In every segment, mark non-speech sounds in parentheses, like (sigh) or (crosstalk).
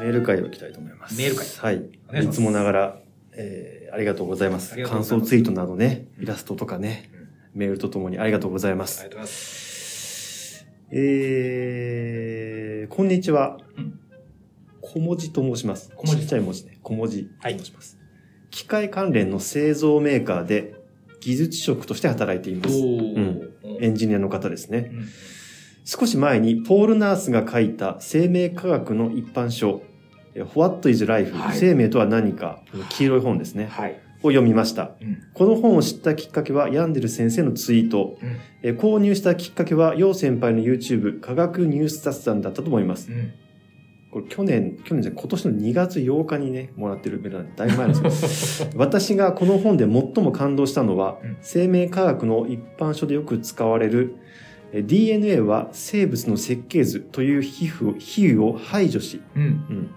メール会をいきたいと思います。メール会はい。いつもながら、えー、ありがとうございます。感想ツイートなどね、うんイラストとかね、うんメールとともにありがとうございます。ありがとうございます。えー、こんにちは。うん小文字と申します。小文字ちっちゃい文字ね。小文字とはい申します。機械関連の製造メーカーで技術職として働いています。ーエンジニアの方ですね。うん少し前にポール・ナースが書いた生命科学の一般書、え What is Life?、はい生命とは何か、黄色い本ですね。はい。を読みました。うん。この本を知ったきっかけは、ヤンデル先生のツイート。うん。え購入したきっかけは、楊先輩の YouTube、科学ニュース雑談だったと思います。うん。これ去年、去年じゃ今年の2月8日にね、もらってるメールなんで、だいぶ前なんですけど、(laughs) 私がこの本で最も感動したのは、うん生命科学の一般書でよく使われる、え DNA は生物の設計図という皮膚を比喩を排除し、うん。うん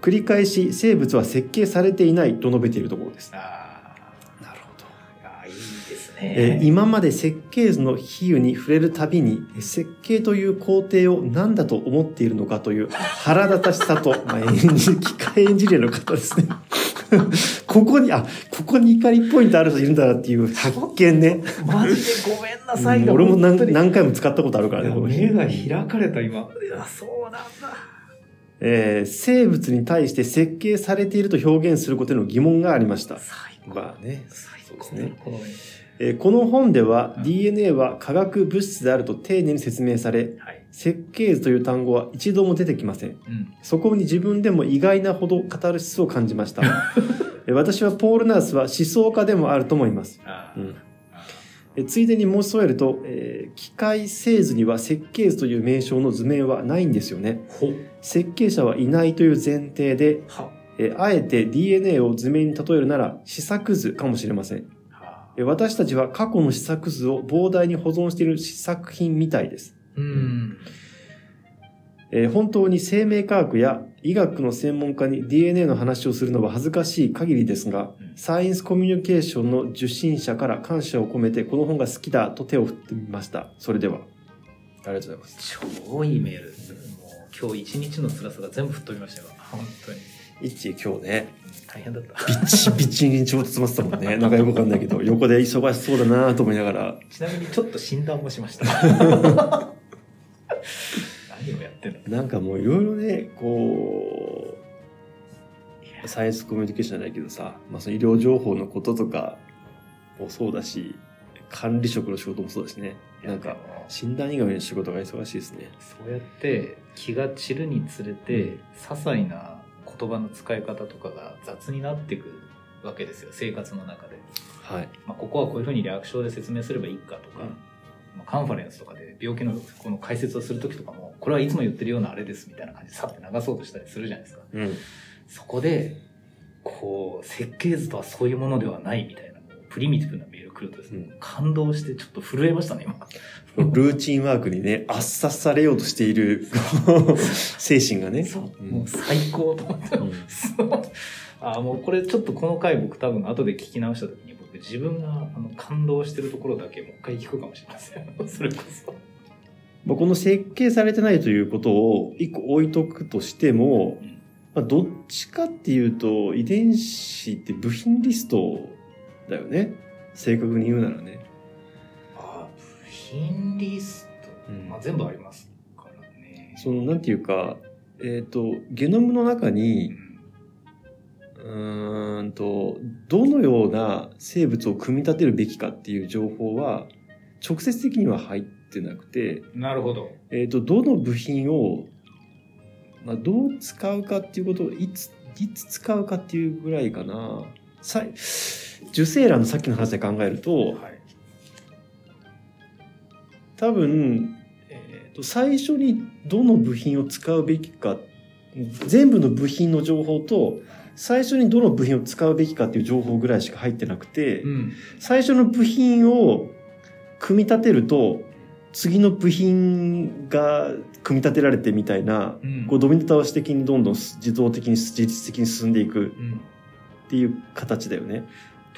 繰り返し生物は設計されていないと述べているところです。あなるほど。いいですえーね。今まで設計図の比喩に触れるたびに、設計という工程を何だと思っているのかという腹立たしさと、まあ、エンジ機械エンジニアの方ですね。(laughs) ここに、あ、ここに怒りポイントある人いるんだなっていう発見ね。マジでごめんなさいうんだ俺も何何回も使ったことあるからね。この目が開かれた今。いや、そうなんだ。えー生物に対して設計されていると表現することへの疑問がありました。最高。まあね、最そうです高ね。このえーこの本ではうん DNA は化学物質であると丁寧に説明され、はい。設計図という単語は一度も出てきません。うん。そこに自分でも意外なほどカタルシスを感じました。(laughs) え私はポール・ナースは思想家でもあると思います。あうんえついでに申し添えると、えー機械製図には設計図という名称の図面はないんですよね。ほ。設計者はいないという前提で、は。えーあえて DNA を図面に例えるなら試作図かもしれません。私たちは過去の試作図を膨大に保存している試作品みたいです。うん。えー本当に生命科学や医学の専門家に DNA の話をするのは恥ずかしい限りですが、うんサイエンスコミュニケーションの受信者から感謝を込めてこの本が好きだと手を振ってみました。それでは。ありがとうございます。超いいメール。もう今日一日の辛さが全部吹っ飛びましたよ。本当に。一今日ね、大変だった。ビッチ (laughs) ビチに仕事詰まってたもんね。なんかよくわかんないけど、(laughs) 横で忙しそうだなと思いながら。ちなみにちょっと診断もしました。(laughs) 何をやってんの？なんかもういろいろね、こう、サイエンスコミュニケーションじゃないけどさ、まあその医療情報のこととかもそうだし、管理職の仕事もそうだしね。なんか、診断以外の仕事が忙しいですね。そうやって気が散るにつれて、うん些細な言葉の使い方とかが雑になっていくわけですよ生活の中で、はい。まあ、ここはこういうふうに略称で説明すればいいかとか、うんまあ、カンファレンスとかで病気のこの解説をする時とかもこれはいつも言ってるようなあれですみたいな感じでさって流そうとしたりするじゃないですかうん。そこでこう設計図とはそういうものではないみたいなプリミティブな来るとですね、うん。感動してちょっと震えましたね今。ルーチンワークにね、圧殺されようとしている (laughs) 精神がね。そう、うん。もう最高と思って、(laughs) あもうこれちょっとこの回僕多分後で聞き直した時に僕自分があの感動してるところだけもう一回聞くかもしれません。(laughs) それこそ。まあ、この設計されてないということを一個置いとくとしても、うん。まあ、どっちかっていうと、遺伝子って部品リストだよね。正確に言うならね。あ部品リスト、うん。まあ、全部ありますからね。その、なんていうか、えっ、と、ゲノムの中うに、ん。うーんと、どのような生物を組み立てるべきかっていう情報は、直接的には入ってなくて、なるほど。えっ、と、どの部品を、まあ、どう使うかっていうことを、いつ、いつ使うかっていうぐらいかな。さい受精卵のさっきの話で考えると、はい多分、えーと最初にどの部品を使うべきか全部の部品の情報と最初にどの部品を使うべきかっていう情報ぐらいしか入ってなくて、うん最初の部品を組み立てると次の部品が組み立てられてみたいな、うんこうドミノ倒し的にどんどん自動的に自律的に進んでいくうんっていう形だよね。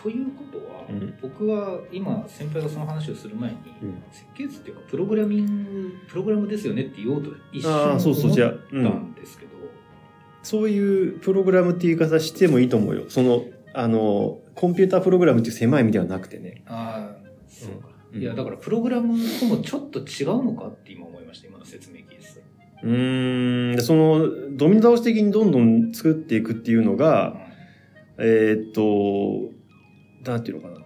ということは、うん僕は今先輩がその話をする前に、うん設計図っていうかプログラミングプログラムですよねって言おうと一瞬ああそうそうじゃあ、う思ったん、んですけど、そういうプログラムっていう言い方してもいいと思うよ。その、あの、コンピュータープログラムっていう狭い意味ではなくてね。ああ、そうか。うんいや、だからプログラムともちょっと違うのかって今思いました、今の説明聞い。うーん、でその、ドミノ倒し的にどんどん作っていくっていうのが、えーっと、なんていうのかな。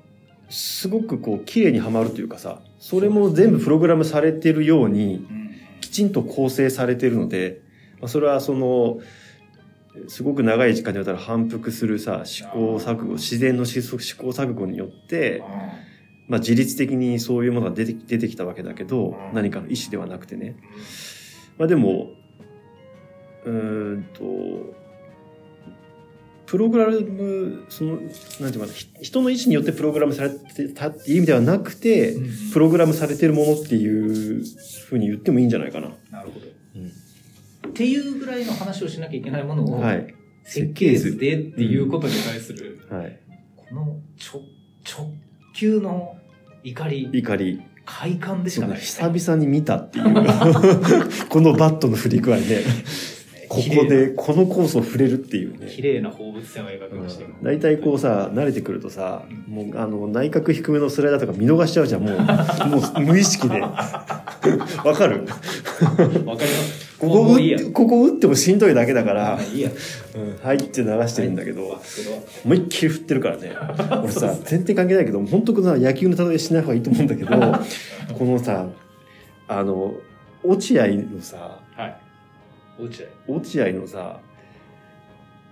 すごくこう、綺麗にはまるというかさ、それも全部プログラムされてるように、うん。きちんと構成されてるので、まあ、それはその、すごく長い時間にわたる反復するさ、試行錯誤、自然の試試行錯誤によって、まあ自律的にそういうものが出て出てきたわけだけど、うん何かの意思ではなくてね。まあでも、うーんと、プログラム、その、なんていうか人の意思によってプログラムされてたっていう意味ではなくて、うんプログラムされてるものっていうふうに言ってもいいんじゃないかな。なるほど。っていうぐらいの話をしなきゃいけないものを、はい。設計図でっていうことに対する、はい。この直直球の怒り、怒り。快感でしかないね、久々に見たっていう。(laughs) このバットの振り具合ね。ここで、このコースを触れるっていうね。綺麗な放物線を描きましたよ。大体こうさ、慣れてくるとさ、もうあの、内角低めのスライダーとか見逃しちゃうじゃん、もう。(laughs) もう無意識で。わかる？わかります。ここ。打って、ここ打ってもしんどいだけだから、いいや。うん、はいって流してるんだけど、は思いっきり振ってるからね。俺さ、全然関係ないけど、本当さ、野球の例えしない方がいいと思うんだけど、(laughs) このさ、あの、落合のさ、はい。落合。のさ、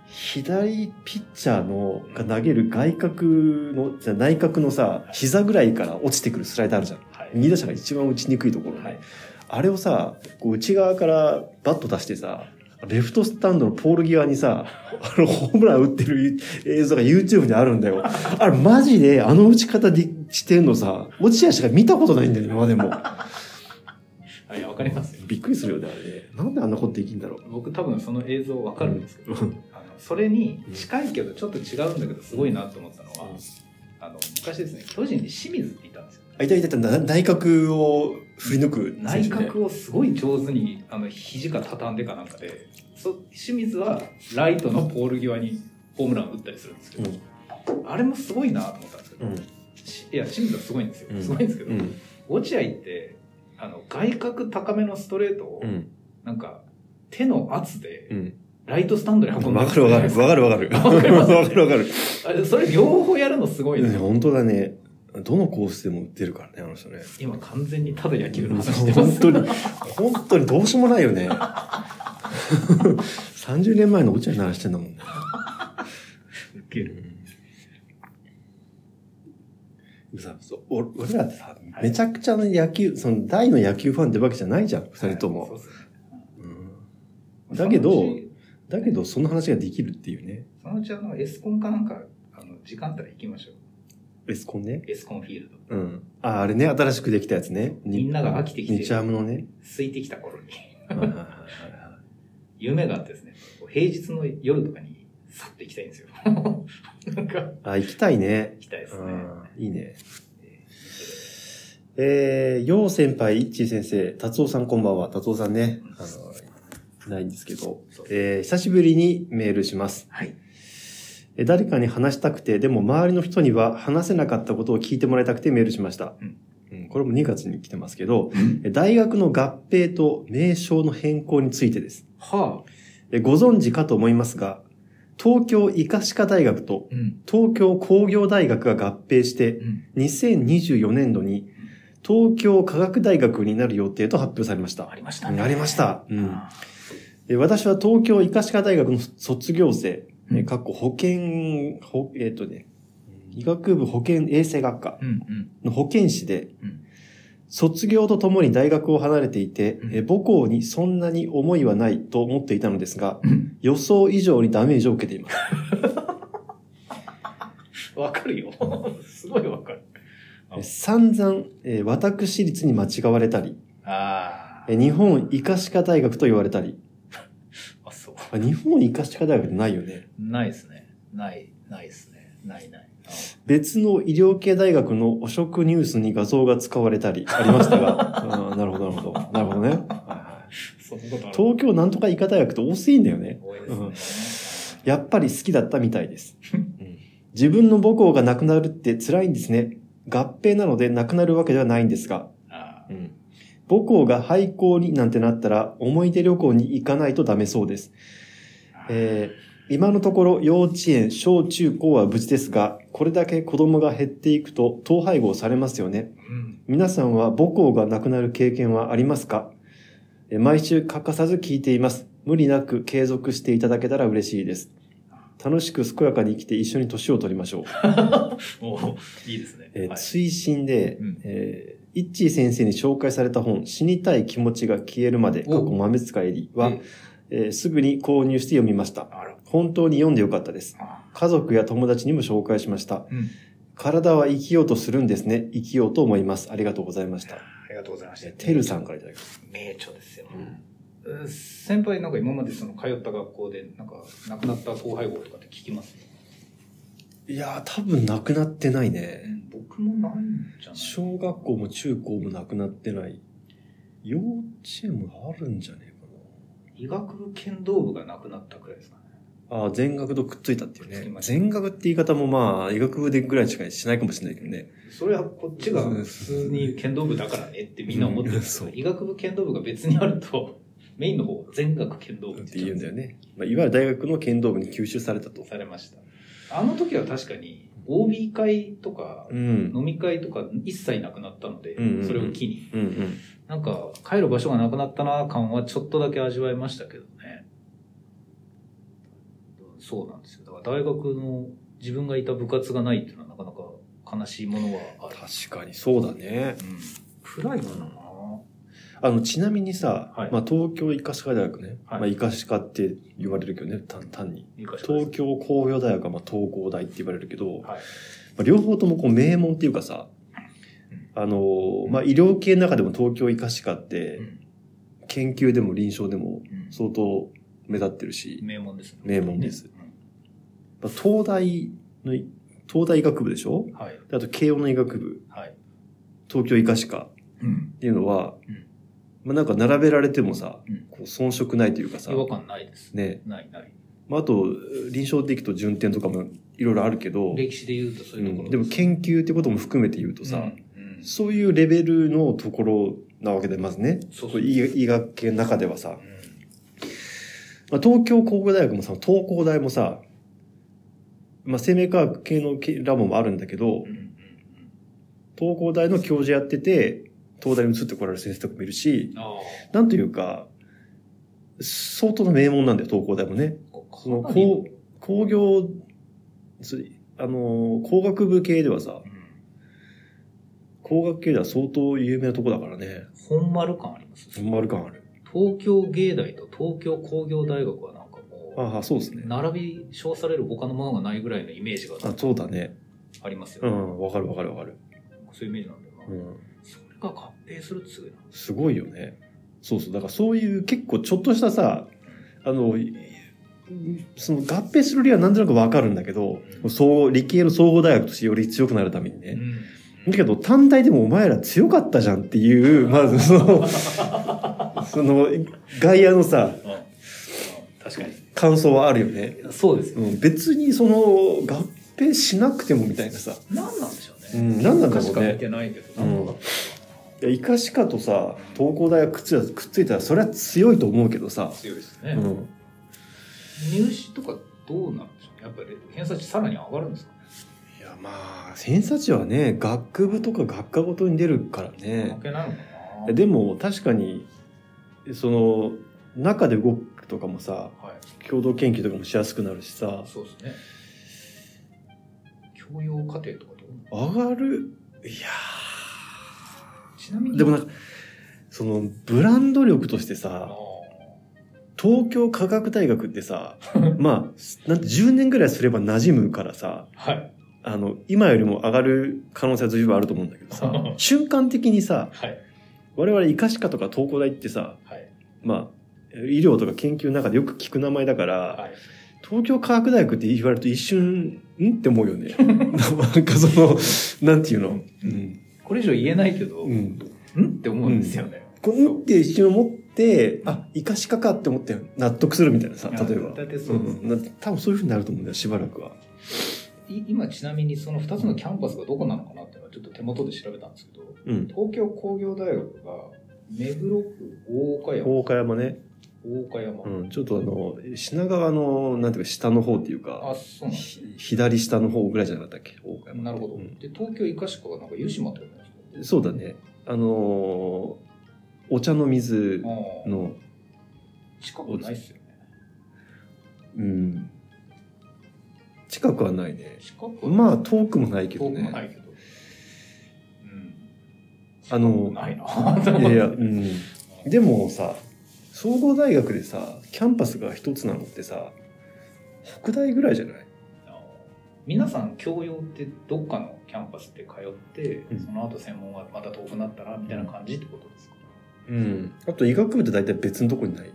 左ピッチャーのが投げる外角の、じゃあ内角のさ、膝ぐらいから落ちてくるスライダーあるじゃん。はい。右打者が一番打ちにくいところね。はい。あれをさ、こう内側からバット出してさ、レフトスタンドのポール際にさ、あの、ホームラン打ってる映像が YouTube にあるんだよ。あれマジであの打ち方でしてんのさ、落合しか見たことないんだよ、今までも。(laughs) はい、わかりますよ。びっくりするよね、あれね。なんであんなことできんだろう。僕多分その映像わかるんですけど、うんあのそれに近いけどちょっと違うんだけどすごいなと思ったのは、うんあの昔ですね巨人に清水っていたんですよあ、いたいたいた、な内角を振り抜く選内。角をすごい上手にあの肘か畳んでかなんかでそ清水はライトのポール際にホームラン打ったりするんですけど、あれもすごいなと思ったんですけど、いや清水はすごいんですよ、うんすごいんですけど、うん。落合ってあの外角高めのストレートを、うん。なんか手の圧でうん。ライトスタンドに運んでわかるわかる。わかるわかる。わかるわかる。(laughs) あれそれ両方やるのすごいですよ、本当だね。どのコースでも打ってるからね、あの人ね。今完全にただ野球の話してます。本当に、本当にどうしようもないよね。(laughs) 30年前の落合鳴らしてんだもんね。ウケるさそうお俺らってさ、めちゃくちゃな野球、その大の野球ファンってわけじゃないじゃん、二人とそうも。だけどだけど、その話ができるっていうね。そのうちあのエスコンかなんかあの時間あったら行きましょうエスコンね？エスコンフィールドうん。あ、あれね、新しくできたやつね。みんなが飽きてきて日ハムのね。空いてきた頃に (laughs) 夢があってですね平日の夜とかに去って行きたいんですよ (laughs) なんかあ、行きたいね行。きたいですねうんいいね。えー、よう先輩、いっちー先生、達夫さんこんばんは。達夫さんね、あの、いないんですけど、えー、久しぶりにメールします。はいえー誰かに話したくて、でも周りの人には話せなかったことを聞いてもらいたくてメールしました。うんうんこれも2月に来てますけど、えー大学の合併と名称の変更についてです。はあえーご存知かと思いますが、東京医科歯科大学とうん東京工業大学が合併して、うん2024年度に東京科学大学になる予定と発表されましたあ。りましたねありました。うん私は東京医科歯科大学の卒業生、うん。っこ保健、ほえっ、とね、医学部保健衛生学科うんうん。の保健師で、うん。卒業とともに大学を離れていて、うん。え母校にそんなに思いはないと思っていたのですが、うん。予想以上にダメージを受けています。(laughs) わかるよ。(laughs) すごいわかる。え散々、えー私立に間違われたり、日本医科歯科大学と言われたり、あ日本医科歯科大学ってないよね。ないですねないないですねないないあ別の医療系大学の汚職ニュースに画像が使われたりありましたが、(laughs) あーなるほど、なるほど。なるほどね。(laughs) 東京なんとか医科大学って多すぎんだよね。やっぱり好きだったみたいです。(laughs) 自分の母校がなくなるって辛いんですね。合併なのでなくなるわけではないんですが。あ母校が廃校になんてなったら思い出旅行に行かないとダメそうです。えー今のところ幼稚園、小中高は無事ですが、これだけ子供が減っていくと統廃合されますよね。うん。皆さんは母校がなくなる経験はありますか？えー毎週欠かさず聞いています。無理なく継続していただけたら嬉しいです。楽しく健やかに生きて一緒に年を取りましょう。(laughs) おいいですね。えーはい追伸で、うんえーイッチー先生に紹介された本、死にたい気持ちが消えるまで、過お去豆塚えりは、ええーすぐに購入して読みました。本当に読んでよかったです。あ家族や友達にも紹介しました。うん。体は生きようとするんですね。生きようと思います。ありがとうございました。ありがとうございました。えーてるさんからいただきました。名著ですよ。うん先輩なんか今までその通った学校でなんか亡くなった後輩号とかって聞きます？いやー、多分なくなってないね。僕もないんじゃない？小学校も中高もなくなってない。幼稚園もあるんじゃねえか医学部剣道部がなくなったくらいですかね。な。ああ、全学とくっついたっていうね。全学って言い方もまあ、医学部でぐらいしかしないかもしれないけどね。それはこっちが普通に剣道部だからねってみんな思ってるんです医学部剣道部が別にあると、メインの方が全学剣道部って言うんだよね。まあ、いわゆる大学の剣道部に吸収されたと。されました。あの時は確かに OB 会とかうん。飲み会とか一切なくなったので、うんそれを機に。うんうん。なんか帰る場所がなくなったな感はちょっとだけ味わいましたけどね。そうなんですよ。だから大学の自分がいた部活がないっていうのはなかなか悲しいものはある。確かにそうだね。うん。暗いかなあの、ちなみにさ、はいまあ、東京医科歯科大学ね。はいまあ、医科歯科って言われるけどね、単単に。東京工業大学はまあ東工大って言われるけど、まはい。あ、両方ともこう名門っていうかさ、あのーまあ、医療系の中でも東京医科歯科ってうん研究でも臨床でもうん相当目立ってるし、名門ですね。名門ですうんまあ、東大の、東大医学部でしょ？はい。であと慶応の医学部、はい。東京医科歯科うん。っていうのは、うんまあ、なんか並べられてもさ、うん。こう遜色ないというかさ。違、和感ないです。ね、ないない。まあ、あと臨床でいくと順天とかもいろいろあるけど、歴史で言うとそういうところうん。でも研究ってことも含めて言うとさ、そういうレベルのところなわけで、まずね。そうそう。医医学系の中ではさ。うん。まあ、東京工業大学もさ、東工大もさ、まあ、生命科学系の系ラボもあるんだけど、東工大の教授やってて、東大に移ってこられる先生とかもいるし、あなんというか、相当な名門なんだよ、東工大もね。あ。その工工業、つあの、工学部系ではさ、うん工学系では相当有名なとこだからね。本丸感あります？丸感ある。東京芸大と東京工業大学はなんかもう、ああ、そうですね。並び称される他のものがないぐらいのイメージがあ、そうだね。ありますよね。うん、わかるわかるわかる。そういうイメージなんだよな。うん。が合併するってすごいな。すごいよね。そうそう。だからそういう結構ちょっとしたさ、あの、いその合併する理由はなんとなくわかるんだけど、うんそう、理系の総合大学としてより強くなるためにね。うんだけど単体でもお前ら強かったじゃんっていう、まずその、(laughs) その、外野のさ、確かに。感想はあるよね。そうですよ。うん、別にその、合併しなくてもみたいなさ。何なんでしょうね。うん何なんだろうね見てないけど。うん。いや、医科歯科とさ、東工大がくっついたくっついたら、それは強いと思うけどさ。強いですね。うん。入試とかどうなんでしょうね。やっぱり偏差値さらに上がるんですか？ね。いや、まあ、偏差値はね、学部とか学科ごとに出るからね負。けないのかな？でも、確かに、その、中で動くとかもさ、はい。共同研究とかもしやすくなるしさ、そうですね。教養課程とかどう上がる、いやーちなみに。でもなんか、その、ブランド力としてあさ、ー東京科学大学ってさ、(laughs) まあ、なんて10年ぐらいすれば馴染むからさ、はい。あの、今よりも上がる可能性は随分あると思うんだけどさ、瞬間的にさ、はい。我々医科歯科とか東工大ってさ、はい。まあ、医療とか研究の中でよく聞く名前だから、はい。東京科学大学って言われると一瞬、ん？って思うよね。(laughs) なんかその、なんていうの？うん。これ以上言えないけど、うんん。って思うんですよね。こんって一瞬思ってて、あ、生かしかかって思って納得するみたいなさ、例えば。大体そうん、な多分そういうふうになると思うんだよ、しばらくは。い今ちなみにその2つのキャンパスがどこなのかなっていうのはちょっと手元で調べたんですけど、うん。東京工業大学が目黒区大岡山。大岡山ね。大岡山。うん。ちょっとあの、品川の、なんていうか、下の方っていうか、あ、そうなんねひ左下の方ぐらいじゃなかったっけ？大岡山。なるほど。うんで、東京医科歯科がなんか湯島ってことなんですか？そうだね。あのーお茶の水の、近くないっすよね。うん。近くはないね。近くはまあ、遠くもないけど遠くもね。ないけど。うん。あのないな。いやいや、うん。でもさ、総合大学でさ、キャンパスが一つなのってさ、北大ぐらいじゃない？皆さん教養ってどっかのキャンパスで通って、うんその後専門がまた遠くなったらみたいな感じってことですか、うん。あと医学部って大体別のとこにない？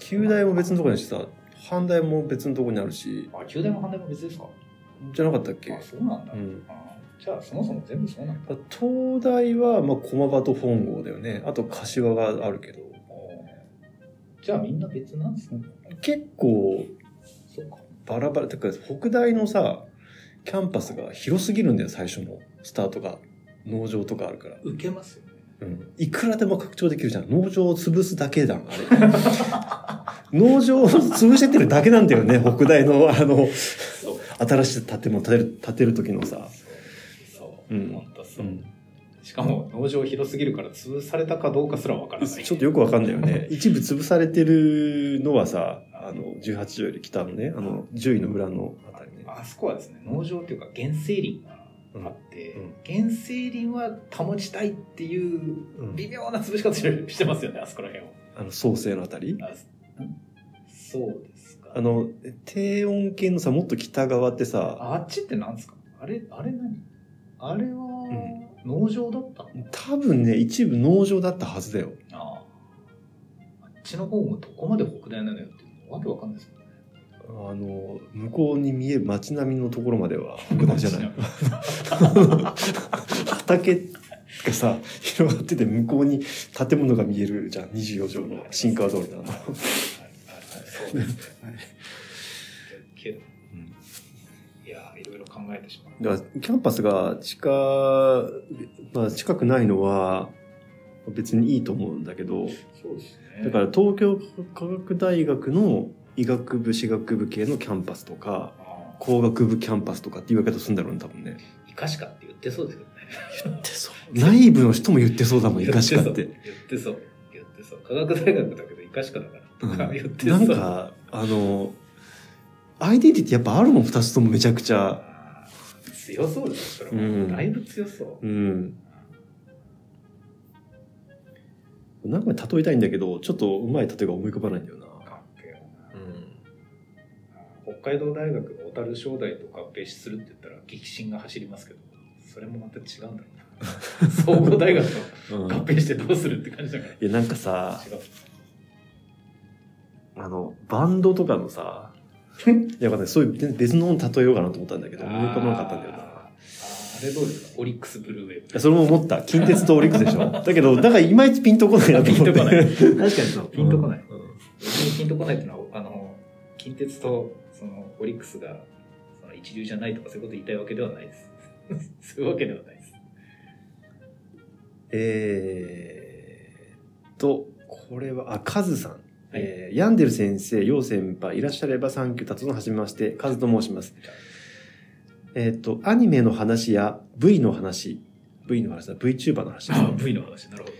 九大も別のとこにあるしさ、阪大も別のとこにあるし、あ、九大も阪大も別ですか？じゃなかったっけ？あ、そうなんだ。うんあじゃあそもそも全部そうなんだ。東大は、まあ、駒場と本郷だよね。あと柏があるけど。じゃあみんな別なんですね。結構。バラバラ。てか、北大のさ、キャンパスが広すぎるんだよ、最初のスタートが。農場とかあるから。受けますよね。うん。いくらでも拡張できるじゃん。農場を潰すだけだん、あれ。農場を潰してってるだけなんだよね、北大の、あの。新しい建物建てる、建てる時のさ。そう。うん本当そう。うん。しかも農場広すぎるから潰されたかどうかすらわからない。(laughs) ちょっとよくわかんないよね。(laughs) 一部潰されてるのはさ、あの、18条より北のね、あの、10位の裏のあたりね。あそこはですね、農場っていうか原生林があって、うん原生林は保ちたいっていううん微妙な潰し方してますよね、あそこら辺を。あの、創生のあたり？そうですか。あの、低温圏のさ、もっと北側ってさ、あっちって何ですか？あれ、あれ何？あれは農場だったの、多分ね、一部農場だったはずだよ。あああっちの方もどこまで北大なのよってわけわかんないですよね。あの、向こうに見える街並みのところまでは (laughs) 北大じゃない。畑がさ、広がってて向こうに建物が見えるじゃん。24条の新川通りなの。はいはいはいそうですね。(laughs) えてしまう。だからキャンパスが近、まあ近くないのは別にいいと思うんだけど、そうですね。だから東京科学大学の医学部、歯学部系のキャンパスとか、工学部キャンパスとかっていう言い方するんだろうね、多分ね。医科歯科って言ってそうですけどね。言ってそう。内部の人も言ってそうだもん、イカシカって。言ってそう。言ってそう。科学大学だけどイカシカだからとか言ってなそう。んか、あの、アイデンティティやっぱあるもん、二つともめちゃくちゃ。強そうですよ、それも。うんだいぶ強そう。うん。なんか例えたいんだけど、ちょっとうまい例えが思い浮かばないんだよな。かっけえようん。な北海道大学の小樽商大と合併するって言ったら激震が走りますけど、それもまた違うんだろうな。(laughs) 総合大学とうん合併してどうするって感じだから。いや、なんかさ。あの、バンドとかのさ、い (laughs) や、わかんない。そういう別のものに例えようかなと思ったんだけど、思い浮かばなかったんだよな。あれどうですか？オリックスブルーウェーブ。それも思った。近鉄とオリックスでしょ？(laughs) だけど、だからいまいちピンとこないなと思って。ピンとこない確かにそうピンとこないうんピンとこないっていうのは、あの、近鉄とそのオリックスがその一流じゃないとかそういうこと言いたいわけではないです。(laughs) そういうわけではないです。えーっと、これは、あ、カズさん。えーヤンデル先生、ヨウ先輩、いらっしゃればサンキュー、のはじめまして、カズと申します。えーっと、アニメの話や V の話、V の話だ、VTuber の話ですね。V の話、なるほど。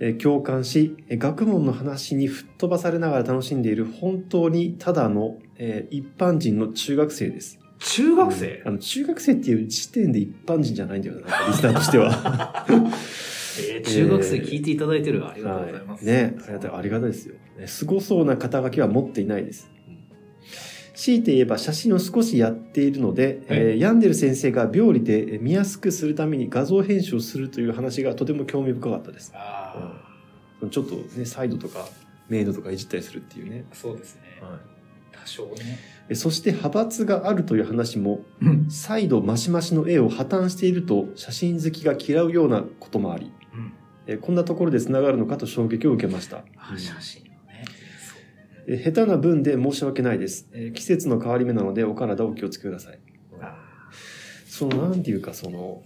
えー共感し、えー学問の話に吹っ飛ばされながら楽しんでいる本当にただの、えー一般人の中学生です。中学生？あの、中学生っていう時点で一般人じゃないんだよな、リスナーとしては。(laughs) えー中学生聞いていただいてるありがとうございます。はいね、ありがたい、ありがたいですよ。ねすごそうな肩書きは持っていないです。強いて言えば写真を少しやっているので、えーヤンデル先生が病理で見やすくするために画像編集をするという話がとても興味深かったです。あちょっとね、サイドとかメイドとかいじったりするっていうね。あ、そうですね。は多少ね。い、そして派閥があるという話も、うん。再度マシマシの絵を破綻していると写真好きが嫌うようなこともあり、えーこんなところで繋がるのかと衝撃を受けました。あ写真のね。えー下手な分で申し訳ないです。えー季節の変わり目なのでお体お気をつけください。その、なんていうか、その、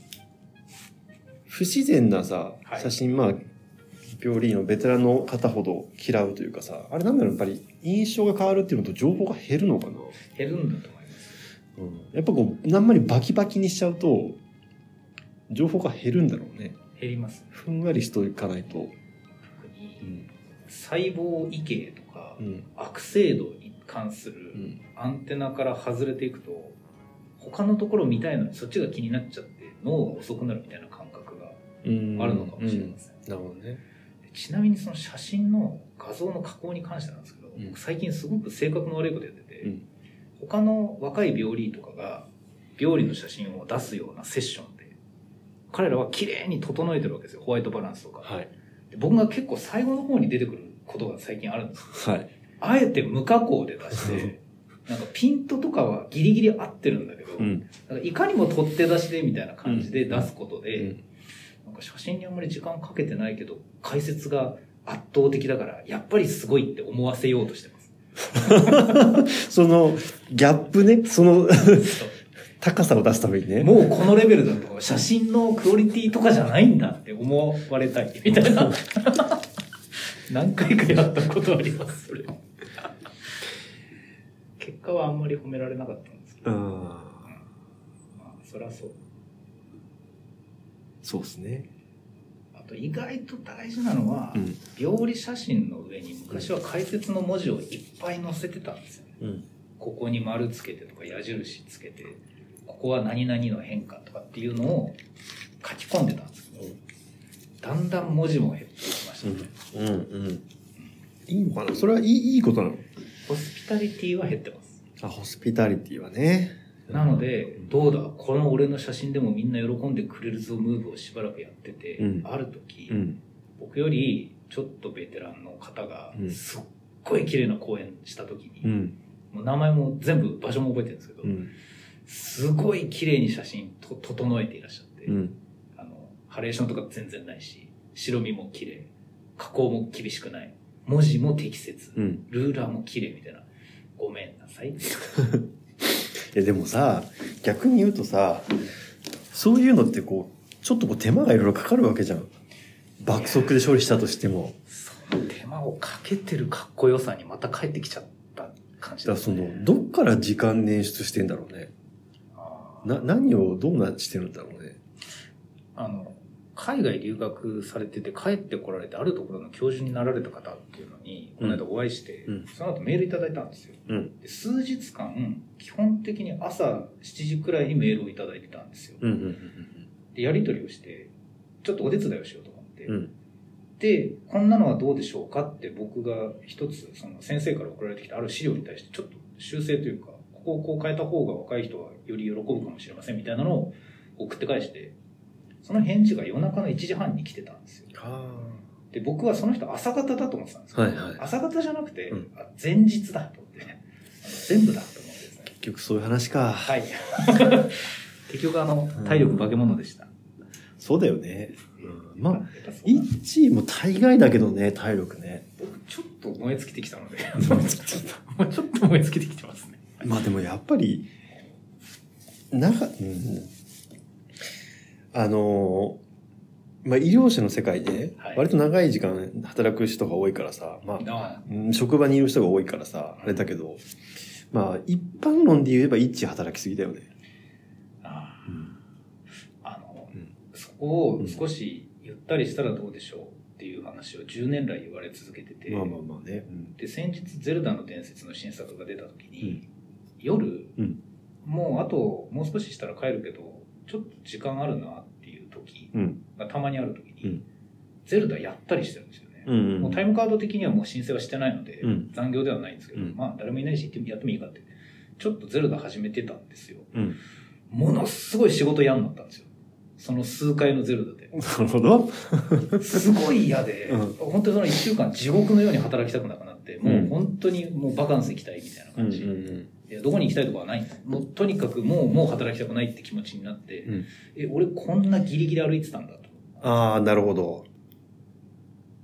不自然なさは、い写真、まあ、病理のベテランの方ほど嫌うというかさ、あれなんだろう、やっぱり印象が変わるっていうのと情報が減るのかな。減るんだと思います。うん、やっぱこう、あんまりバキバキにしちゃうと、情報が減るんだろうね。減ります。ふんわりしといかないと。特に細胞異形とかうん。悪性度に関すうるん。アンテナから外れていくと他のところ見たいのにそっちが気になっちゃって脳が遅くなるみたいな感覚がうん。あるのかもしれません、なるほどね。でちなみにその写真の画像の加工に関してなんですけど、うん僕最近すごく性格の悪いことやってて、うん他の若い病理とかが病理の写真を出すようなセッションで彼らは綺麗に整えてるわけですよホワイトバランスとか、はい。で僕が結構最後の方に出てくることが最近あるんですよはい。あえて無加工で出してなんかピントとかはギリギリ合ってるんだけど、うん。なんかいかにも取って出しでみたいな感じで出すことで、うんなんか写真にあんまり時間かけてないけど解説が圧倒的だからやっぱりすごいって思わせようとしてます。(laughs) その、ギャップね、その、高さを出すためにね。もうこのレベルだと写真のクオリティとかじゃないんだって思われたいみたいな。(laughs) 何回かやったことあります、それ。結果はあんまり褒められなかったんですけど、うん。まあ、そりゃそう。そうですね。あと意外と大事なのは、うん。病理写真の上に昔は解説の文字をいっぱい載せてたんですよね。うん。ここに丸つけてとか矢印つけて、ここは何々の変化とかっていうのを書き込んでたんですけど、だんだん文字も減っていきましたね。うん。うん。いいのかな？それはいい、いいことなの？ホスピタリティは減ってます。あ、ホスピタリティはね。なので、どうだ、この俺の写真でもみんな喜んでくれるぞムーブをしばらくやってて、うんある時、うん。僕よりちょっとベテランの方がうんすっごい綺麗な公演した時に、うん。もう名前も全部場所も覚えてるんですけど、うん。すごい綺麗に写真と整えていらっしゃって、うん。あの、ハレーションとか全然ないし、白身も綺麗、加工も厳しくない、文字も適切、うん。ルーラーも綺麗みたいな、ごめんなさい。(laughs) え、でもさ、逆に言うとさ、そういうのってこう、ちょっとこう手間がいろいろかかるわけじゃん。爆速で処理したとしても。その手間をかけてるかっこよさにまた帰ってきちゃった感じだからその、どっから時間捻出してんだろうね。な、何をどうなしてるんだろうね。あの、海外留学されてて帰ってこられてあるところの教授になられた方っていうのに、この間お会いして、うんその後メールいただいたんですよ。うん。で数日間、基本的に朝7時くらいにメールをいただいてたんですよ。うん。うん。で、やり取りをして、ちょっとお手伝いをしようと思って、うん。うん。で、こんなのはどうでしょうかって僕が一つ、その先生から送られてきたある資料に対してちょっと修正というか、ここをこう変えた方が若い人はより喜ぶかもしれませんみたいなのを送って返して、その返事が夜中の1時半に来てたんですよ。はで、僕はその人朝方だと思ってたんですけど、はいはい朝方じゃなくて、うんあ前日だと思って、全部だと思ってですね。結局そういう話か。はい。(laughs) 結局あの、体力化け物でした。そうだよね。うん、まあ、やっぱそうなんです一位も大概だけどね、体力ね。僕ちょっと燃え尽きてきたので、(laughs) もうちょっと燃え尽きてきてますね。まあでもやっぱり、なか、うん、あのー、まあ医療者の世界ではい、割と長い時間働く人が多いからさ、まあ、職場にいる人が多いからさ、あれだけど、まあ一般論で言えば一致働きすぎだよね。ああ。の、うん。そこを少しゆったりしたらどうでしょうっていう話を10年来言われ続けてて、まあまあまあね。うん。で、先日ゼルダの伝説の新作が出た時に、夜、うんもうあともう少ししたら帰るけど、ちょっと時間あるなっていう時うん。がたまにある時に、うんゼルダやったりしてるんですよね。うん。もうタイムカード的にはもう申請はしてないので、うん残業ではないんですけど、うんまあ誰もいないしやってもいいかって。ちょっとゼルダ始めてたんですよ。うん。ものすごい仕事嫌になったんですよ。その数回のゼルダで。(laughs) なるほど。すごい嫌で、(laughs) うん本当にその1週間地獄のように働きたくなくなって、もううん本当にもうバカンス行きたいみたいなうんう感じ。んいやどこに行きたいとかはないんですもうとにかくもう、もう働きたくないって気持ちになって、うん。え、俺こんなギリギリ歩いてたんだと。ああ、なるほど。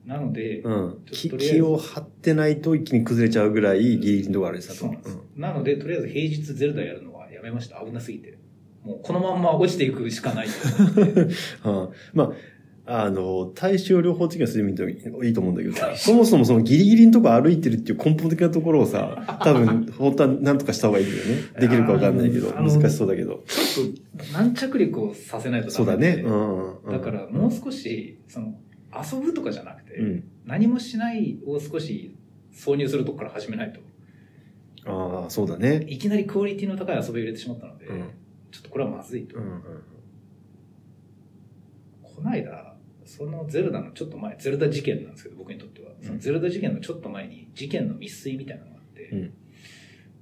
なので、うん。気を張ってないと一気に崩れちゃうぐらいギリギリのところあるさと。そうなんです、なので、とりあえず平日ゼルダやるのはやめました。危なすぎて。もうこのまんま落ちていくしかないと思って。(laughs) うんうんまあ、あの、対症療法的なする意味でいいと思うんだけどさ、そもそもそのギリギリのとこ歩いてるっていう根本的なところをさ、多分、本当は何とかした方がいいんだよね。できるかわかんないけど、難しそうだけど。ちょっと軟着陸をさせないとそうだね。うんうん。だからもう少し、その、遊ぶとかじゃなくて、うん。何もしないを少し挿入するとこから始めないと。ああ、そうだね。いきなりクオリティの高い遊びを入れてしまったので、うん。ちょっとこれはまずいと。うんうん。この間、そのゼルダのちょっと前、ゼルダ事件なんですけど、僕にとっては。そのゼルダ事件のちょっと前に事件の未遂みたいなのがあって、うん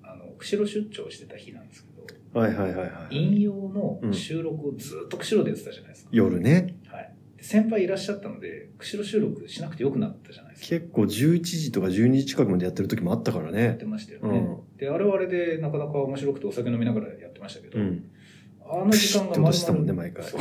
あの、釧路出張してた日なんですけど、はいはいはいはい。引用の収録をずっと釧路でやってたじゃないですか。夜ね。はい。で先輩いらっしゃったので、釧路収録しなくてよくなったじゃないですか。結構11時とか12時近くまでやってる時もあったからねやって。ましたよね。うん。で、あれはあれでなかなか面白くてお酒飲みながらやってましたけど、うん。あの時間がって音したもんね、毎回。(laughs)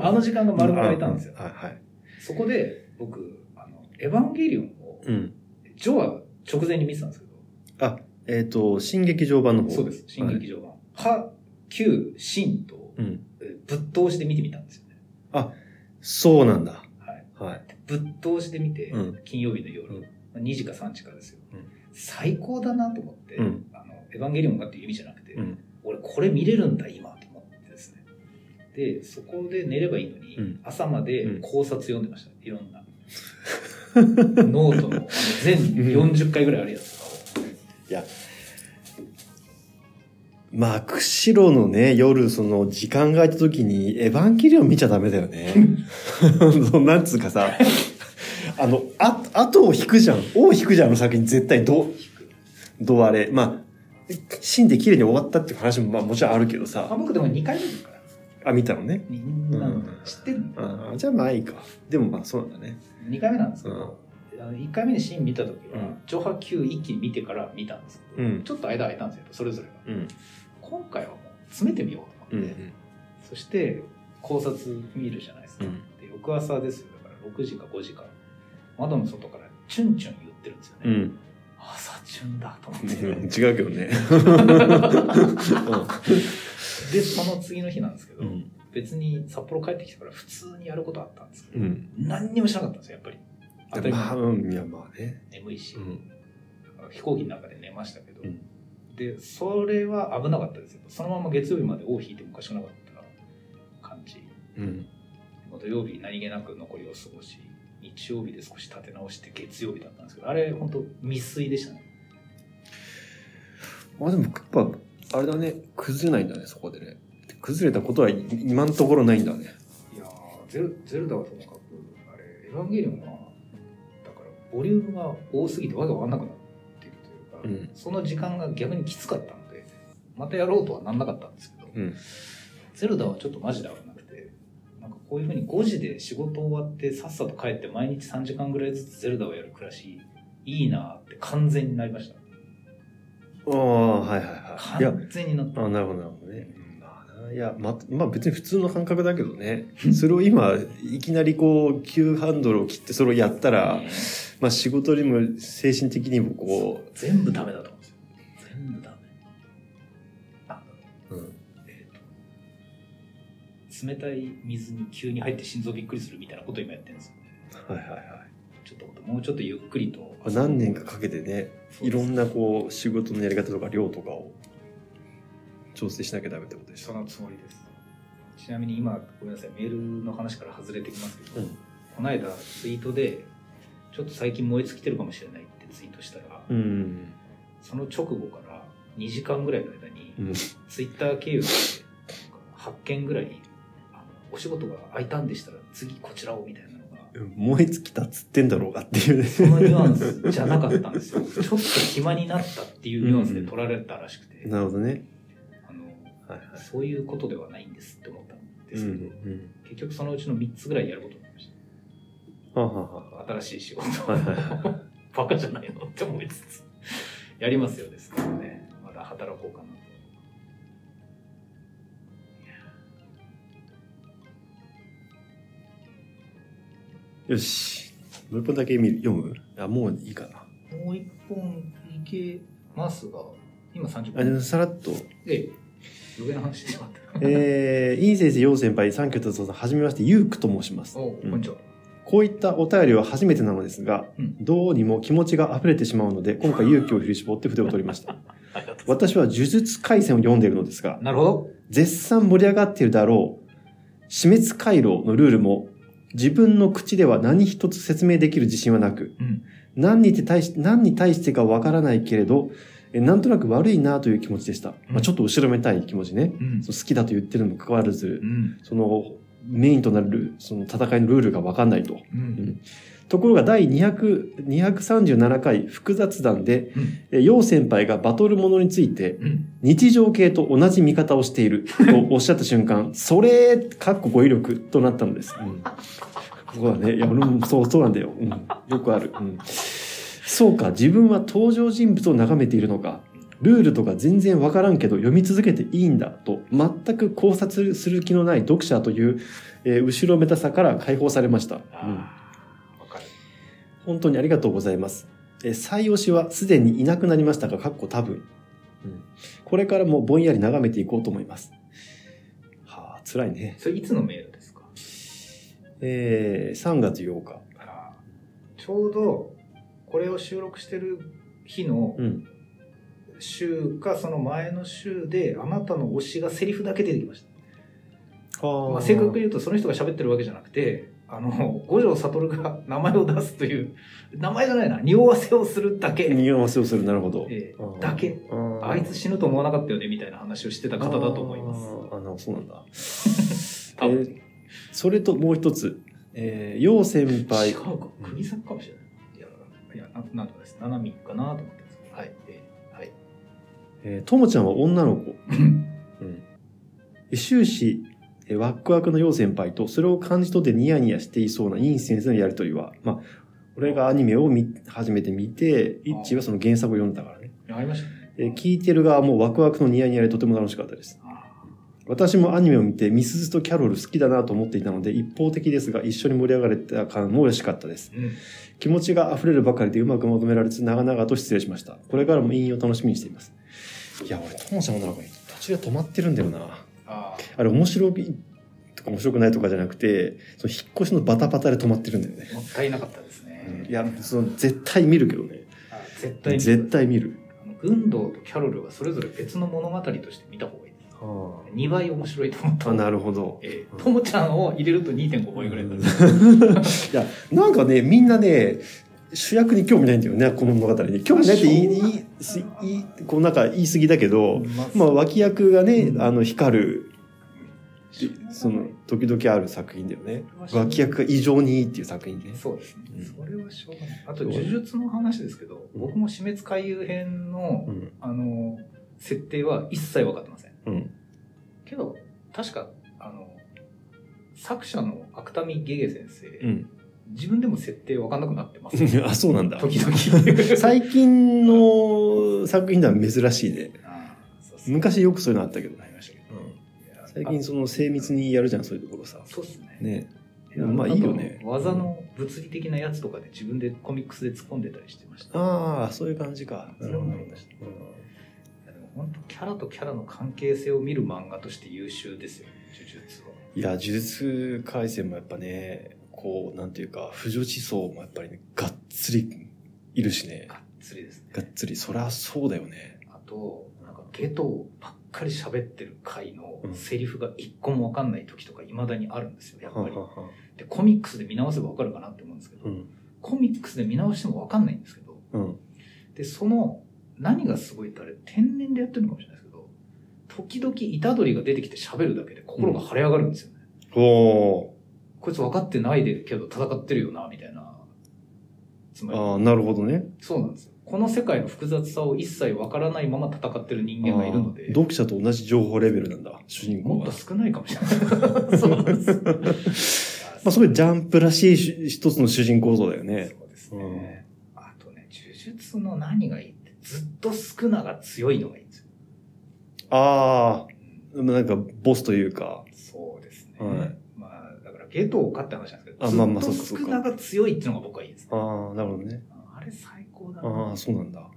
あの時間が丸々空いたんですよ。はいはい。そこで僕、あの、エヴァンゲリオンを、うん。ジョア直前に見てたんですけど、あ、えっ、と、新劇場版の方。そうです、新劇場版。は、旧、新と、うん。えぶっ通しで見てみたんですよね。そうなんだ。はい。はい。ぶっ通しで見て、うん金曜日の夜、うんまあ2時か3時かですよ。うん最高だなと思って、うんあの、エヴァンゲリオンがっていう意味じゃなくて、うん。俺これ見れるんだ今と思ってですね。で、そこで寝ればいいのに、うん朝までうん考察読んでました。いろんな。(laughs) ノートの全40回ぐらいあるやつとかを。いや、まあ、釧路のね、夜、その、時間が空いた時に、エヴァンゲリオン見ちゃダメだよね。(laughs) なんつうかさ、あの、あ、後を引くじゃん。尾を引くじゃん、あの作品。絶対、ど、どあれ。まあ、死んで綺麗に終わったっていう話も、まあもちろんあるけどあさ、僕でも2回目ですから。あ、見たのね。みんなうん知ってるの、あじゃあまあいいか。でもまあそうなんだね。2回目なんですけど、あの1回目にシーン見た時は、うん上波級一気に見てから見たんですけど、うん。ちょっと間空いたんですよ、それぞれが。うん。今回はもう詰めてみようとうん思って、そして考察見るじゃないですか。うんで翌朝ですよ、だから6時か5時か、窓の外からチュンチュン言ってるんですよね。うん。朝チュンだと思っうんて。違うけどね。で、その次の日なんですけど、うん。別に札幌帰ってきてから普通にやることあったんですけど、うん。何にもしなかったんですよ、やっぱり。当たり前まあ、うん、いやまあね。眠いし、うん。飛行機の中で寝ましたけど、うんでそれは危なかったですよそのまま月曜日まで尾を引いてもおかしくなかった感じうん。土曜日何気なく残りを過ごし日曜日で少し立て直して月曜日だったんですけどあれ本当未遂でしたねまあでも、やっぱ、あれだね、崩れないんだね、そこでね。崩れたことは今のところないんだね。いやーゼルゼルダはともかくあれエヴァンゲリオンはだからボリュームが多すぎてわけわかんなくなっているというか、うんその時間が逆にきつかったのでまたやろうとはなんなかったんですけど、うん。ゼルダはちょっとマジで危なくて、なこういうふうに5時で仕事終わってさっさと帰って毎日3時間ぐらいずつゼルダをやる暮らし、いいなって完全になりました。ああ、はいはいはい。完全になった。あなるほど、なるほどね。いや、ま、まあ別に普通の感覚だけどね。(laughs) それを今、いきなりこう、急ハンドルを切ってそれをやったら、ねまあ仕事にも精神的にもこ全部ダメだと冷たい水に急に入って心臓びっくりするみたいなことを今やってるんですよね。はいはいはい。ちょっともうちょっとゆっくりと。何年かかけてね、いろんなこう、仕事のやり方とか量とかを調整しなきゃダメってことでしょ。そのつもりです。ちなみに今、ごめんなさい、メールの話から外れてきますけど、うんこの間ツイートで、ちょっと最近燃え尽きてるかもしれないってツイートしたら、うん。その直後から2時間ぐらいの間に、うん。ツイッター経由で8件ぐらい、お仕事が空いたんでしたら次こちらをみたいなのが、燃え尽きたっつってんだろうがっていうね。そのニュアンスじゃなかったんですよ。(laughs) ちょっと暇になったっていうニュアンスで取られたらしくて、なるほどね。あのはいはい。そういうことではないんですって思ったんですうんけど、うん。結局そのうちの3つぐらいやることになりましはあ、はあはた。新しい仕事。(laughs) バカじゃないのって思いつつ、やりますよですからね。まだ働こうかなと。よし。う一本だけ見る読む？あ、もういいかな。もう一本いけますが、今30あ分。さらっと。ええ。余計な話してしまった。(laughs) えー、イン先生、ヨウ先輩、サンキューとぞさん、はじめまして、ユークと申します。おこんにちは。こういったお便りは初めてなのですが、うんどうにも気持ちが溢れてしまうので、今回勇気を振り絞って筆を取りました。(laughs) ありがとうござい私は呪術回戦を読んでいるのですが。なるほど。絶賛盛り上がっているだろう、死滅回路のルールも、自分の口では何一つ説明できる自信はなく、うん。何に対し何に対してかわからないけれど、えなんとなく悪いなという気持ちでした。まあ、ちょっと後ろめたい気持ちね。うん。好きだと言ってるにもかかわらずう、ん。そのメインとなるその戦いのルールがわかんないと。うん。ところが第200 237回複雑談で、うん。え陽先輩がバトルものについてうん。日常系と同じ見方をしていると (laughs) おっしゃった瞬間、それ、かっこ語彙力となったのです。うん、そうだね。いや、俺もそう、そうなんだよ。うん、よくある。うん、そうか、自分は登場人物を眺めているのか。ルールとか全然わからんけど読み続けていいんだと全く考察する気のない読者という、えー後ろめたさから解放されました。うんかる。本当にありがとうございます。えー、採用しはすでにいなくなりましたが、かっこ多分。うん。これからもぼんやり眺めていこうと思います。はあ、辛いね。それいつのメールですか？えー、3月8日。ちょうど、これを収録してる日のうん。週か、その前の週で、あなたの推しがセリフだけ出てきました。はまあ、正確に言うとその人が喋ってるわけじゃなくてあの五条悟が名前を出すという名前じゃないな匂わせをするだけ、匂わせをする、なるほど。えー。だけ。あいつ死ぬと思わなかったよねみたいな話をしてた方だと思います。あー。あの、そうなんだ。(laughs) 多分、えーそれともう一つ。えー、陽先輩。違う。か。国作かもしれない。いやいやななんとかです。七海かなと思ってえーともちゃんは女の子。う (laughs) んうん。終始、えーワックワクの陽先輩と、それを感じ取ってニヤニヤしていそうなイン先生のやりとりは、まあ、俺がアニメを見、初めて見て、イッチーはその原作を読んだからね。ありましたねえー聞いてる側もワクワクのニヤニヤでとても楽しかったです。あ私もアニメを見て、ミスズとキャロル好きだなと思っていたので、一方的ですが、一緒に盛り上がれた感も嬉しかったです。ーうん気持ちが溢れるばかりでうまくまとめられず、長々と失礼しました。これからも引用を楽しみにしています。いや、俺、トモちゃんの中に途中で止まってるんだよな。ああれ、面白いとか面白くないとかじゃなくて、その引っ越しのバタバタで止まってるんだよね。ーもったいなかったですね、いや、その、絶対見るけどね。あ絶対に絶対見る。あの軍道とキャロルはそれぞれ別の物語として見た方がいいです2倍面白いと思ったあ、なるほど。えーともちゃんを入れると2.5倍ぐらいになる、(laughs) いや、なんかね、みんなね、主役に興味ないんだよね、この物語に。興味ないって言い、言い、言いこうなんか言い過ぎだけど、まあ脇役がね、あの、光る、その、時々ある作品だよね。脇役が異常にいいっていう作品ね。そうですね、うんそれはしょうがないあと呪術の話ですけど、うん僕も死滅回遊編の、うん。あの設定は一切分かってませんうん。けど確かあの作者の芥見ゲゲ先生、うん。自分でも設定分かんなくなってます (laughs) あ、そうなんだ。時々 (laughs) 最近の作品では珍しいね。あーそうそう昔よくそういうのあったけど。ありましたけど最近その精密にやるじゃん、そういうところさあ。そうっすねね。いやまあいいよね技の物理的なやつとかで自分でコミックスで突っ込んでたりしてました。ああ、そういう感じか。それもありましたいやでも本当キャラとキャラの関係性を見る漫画として優秀ですよ、呪術は。いや、呪術廻戦もやっぱね、こう、なんていうか、不女子層もやっぱりね、がっつりいるしね。がっつりですね。がっつり。そりゃそうだよね。あと、なんかゲトばっかり喋ってる回のうんセリフが一個もわかんない時とか未だにあるんですよ、やっぱりは。ははで、コミックスで見直せばわかるかなって思うんですけど、うん。コミックスで見直してもわかんないんですけど、うん。で、その、何がすごいってあれ、天然でやってるのかもしれないですけど、時々虎杖が出てきて喋るだけで心が晴れ上がるんですよね。おー。こいつ分かってないでけど戦ってるよな、みたいな。つまり、ああ、なるほどね。そうなんですよ。この世界の複雑さを一切分からないまま戦ってる人間がいるので読者と同じ情報レベルなんだ、主人公はもっと。少ないかもしれない。そうなんです。(laughs) まあ、それジャンプらしいし一つの主人公像だよね。そうですね。あとね、呪術の何がいいって、ずっと少なが強いのがいいんですよ。ああ、なんか、ボスというか。そうですね。はいゲトウかって話なんですけど、あまあまあずっとそっかそっかスクナが強いっていうのが僕はいいです。ああ、なるほどね。あれ最高だな。ああ、そうなんだ。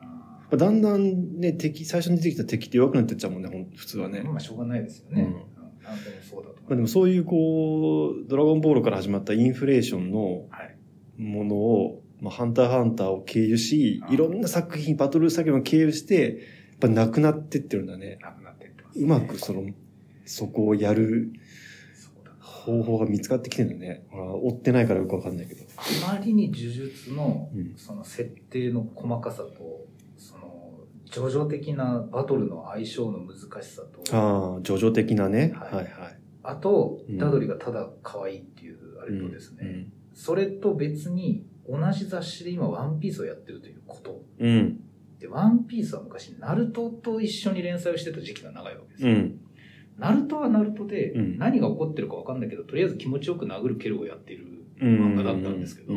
あだんだんね、敵、最初に出てきた敵って弱くなってっちゃうもんね、普通はね。まあしょうがないですよね。うんうん、なんでもそうだとまあ。でもそういうこう、ドラゴンボールから始まったインフレーションのはい。ものを、まあ、ハンターハンターを経由しいろんな作品、バトル作業を経由して、やっぱなくなってってるんだね。なくなってってます、うまくその、そこをやる方法が見つかってきてるんだね。追ってないからよくわかんないけど。あまりに呪術のうんその設定の細かさと、その、叙々的なバトルの相性の難しさと、ああ、叙々的なね。はいはいはい。あと、うんダドリがただ可愛いっていうあれとですね、うん。それと別に同じ雑誌で今ワンピースをやってるということ。うん。で、ワンピースは昔、ナルトと一緒に連載をしてた時期が長いわけですよ。うん。ナルトはナルトでうん何が起こってるかわかんないけど、とりあえず気持ちよく殴る蹴るをやっているうん。漫画だったんですけど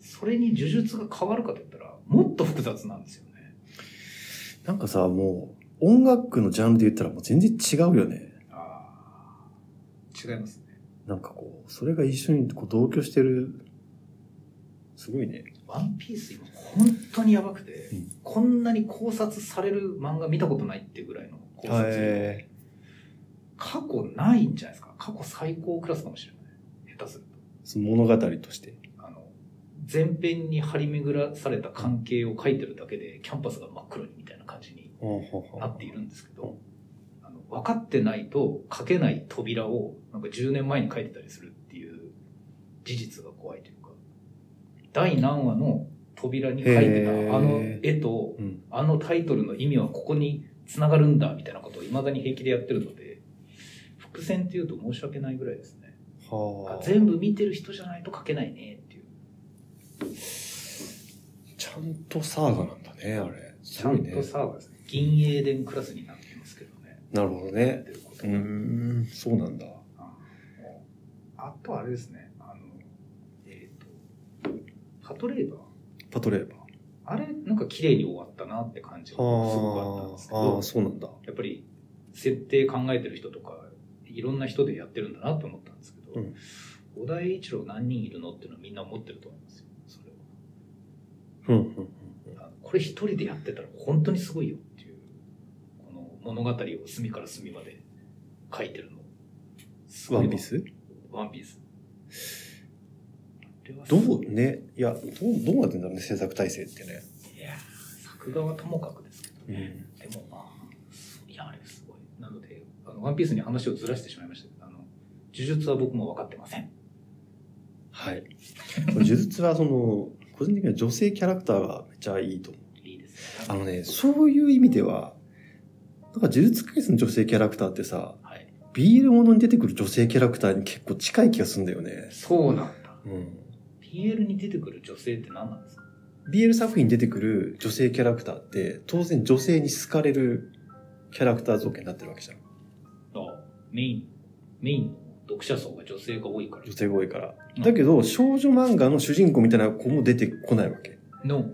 それに呪術が変わるかと言ったら、もっと複雑なんですよね。なんかさ、もう、音楽のジャンルで言ったらもう全然違うよね。ああ。違いますね。なんかこう、それが一緒にこう同居してる、すごいね。ワンピース今本当にやばくて、うんこんなに考察される漫画見たことないっていうぐらいの考察過去ないんじゃないですか？過去最高クラスかもしれない。下手すると。その物語として。あの、前編に張り巡らされた関係を書いてるだけで、キャンパスが真っ黒にみたいな感じになっているんですけど、あの分かってないと書けない扉をなんか10年前に書いてたりするっていう事実が怖いというか、第何話の扉に書いてへーたあの絵と、うん。あのタイトルの意味はここに繋がるんだみたいなことを未だに平気でやってるので、伏線っていうと申し訳ないぐらいですね。はあ。全部見てる人じゃないと書けないねっていう。ちゃんとサーガなんだね、あれ。すちゃん。とサーガですね。銀英伝クラスになってますけどね。なるほどね。うーん、そうなんだ。ああとあれですね、あの、えっ、と、パトレーバー。パトレーバー。あれ、なんか綺麗に終わったなって感じがすごくあったんですけああ、ど、そうなんだ。やっぱり設定考えてる人とか、いろんな人でやってるんだなって思ったんですけど、うん小田栄一郎何人いるのっていうのはみんな思ってると思いますよ。それうん、うん、うん。これ一人でやってたら本当にすごいよっていう、この物語を隅から隅まで書いてるの。すごいワンピース？ワンピース。どうね、いや、どう、どうなってんだろうね、制作体制ってね。いやー作画はともかくですけどうん。ね。でもまあ、いや、あれすごい。なので、あの、ワンピースに話をずらしてしまいましたけど、あの、呪術は僕も分かってません。はい。(laughs) 呪術はその、個人的には女性キャラクターがめっちゃいいと思う。いいですね。あのね、そういう意味では、なんか呪術廻戦の女性キャラクターってさ、はい。BL ものに出てくる女性キャラクターに結構近い気がするんだよね。そうなんだ。うん。PL に出てくる女性って何なんですか？BL 作品に出てくる女性キャラクターって、当然女性に好かれるキャラクター造形になってるわけじゃん。あメイン、メインの読者層が女性が多いから女。性が多いから。うんだけど、少女漫画の主人公みたいな子も出てこないわけ。の、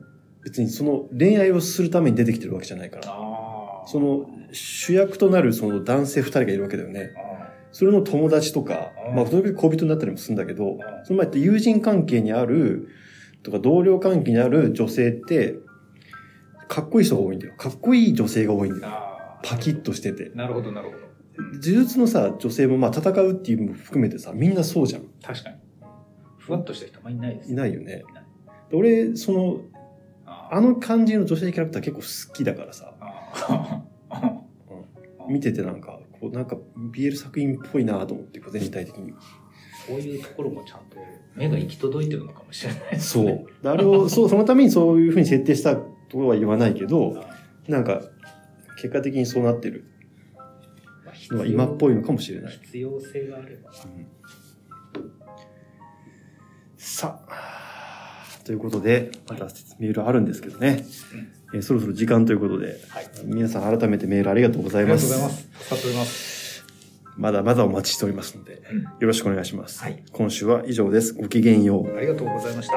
別にその恋愛をするために出てきてるわけじゃないから。ああ。その主役となるその男性二人がいるわけだよね。あそれの友達とかまあ、その時恋人になったりもするんだけどその前って友人関係にある、とか同僚関係にある女性って、かっこいい人が多いんだよ。かっこいい女性が多いんだよ。あー。パキッとしてて。なるほど、なるほど。呪術のさ、女性もまあ戦うっていうのも含めてさ、みんなそうじゃん。確かに。ふわっとした人あんまりいないですいないよね。俺、その、ああの感じの女性キャラクター結構好きだからさ、ああ (laughs) 見ててなんか、こうなんか BL 作品っぽいなと思って、全体的に。そういうところもちゃんと目が行き届いてるのかもしれないですそう。であれを、(laughs) そう、そのためにそういう風に設定したとは言わないけど、なんか、結果的にそうなってる今っぽいのかもしれない。必要性があれば。さあ、ということで、またメールあるんですけどね、えーそろそろ時間ということで、はい。皆さん改めてメールありがとうござありがいます。とうございます。助かっております。まだまだお待ちしておりますので、うんよろしくお願いします。はい今週は以上です。ごきげんよう。ありがとうございました。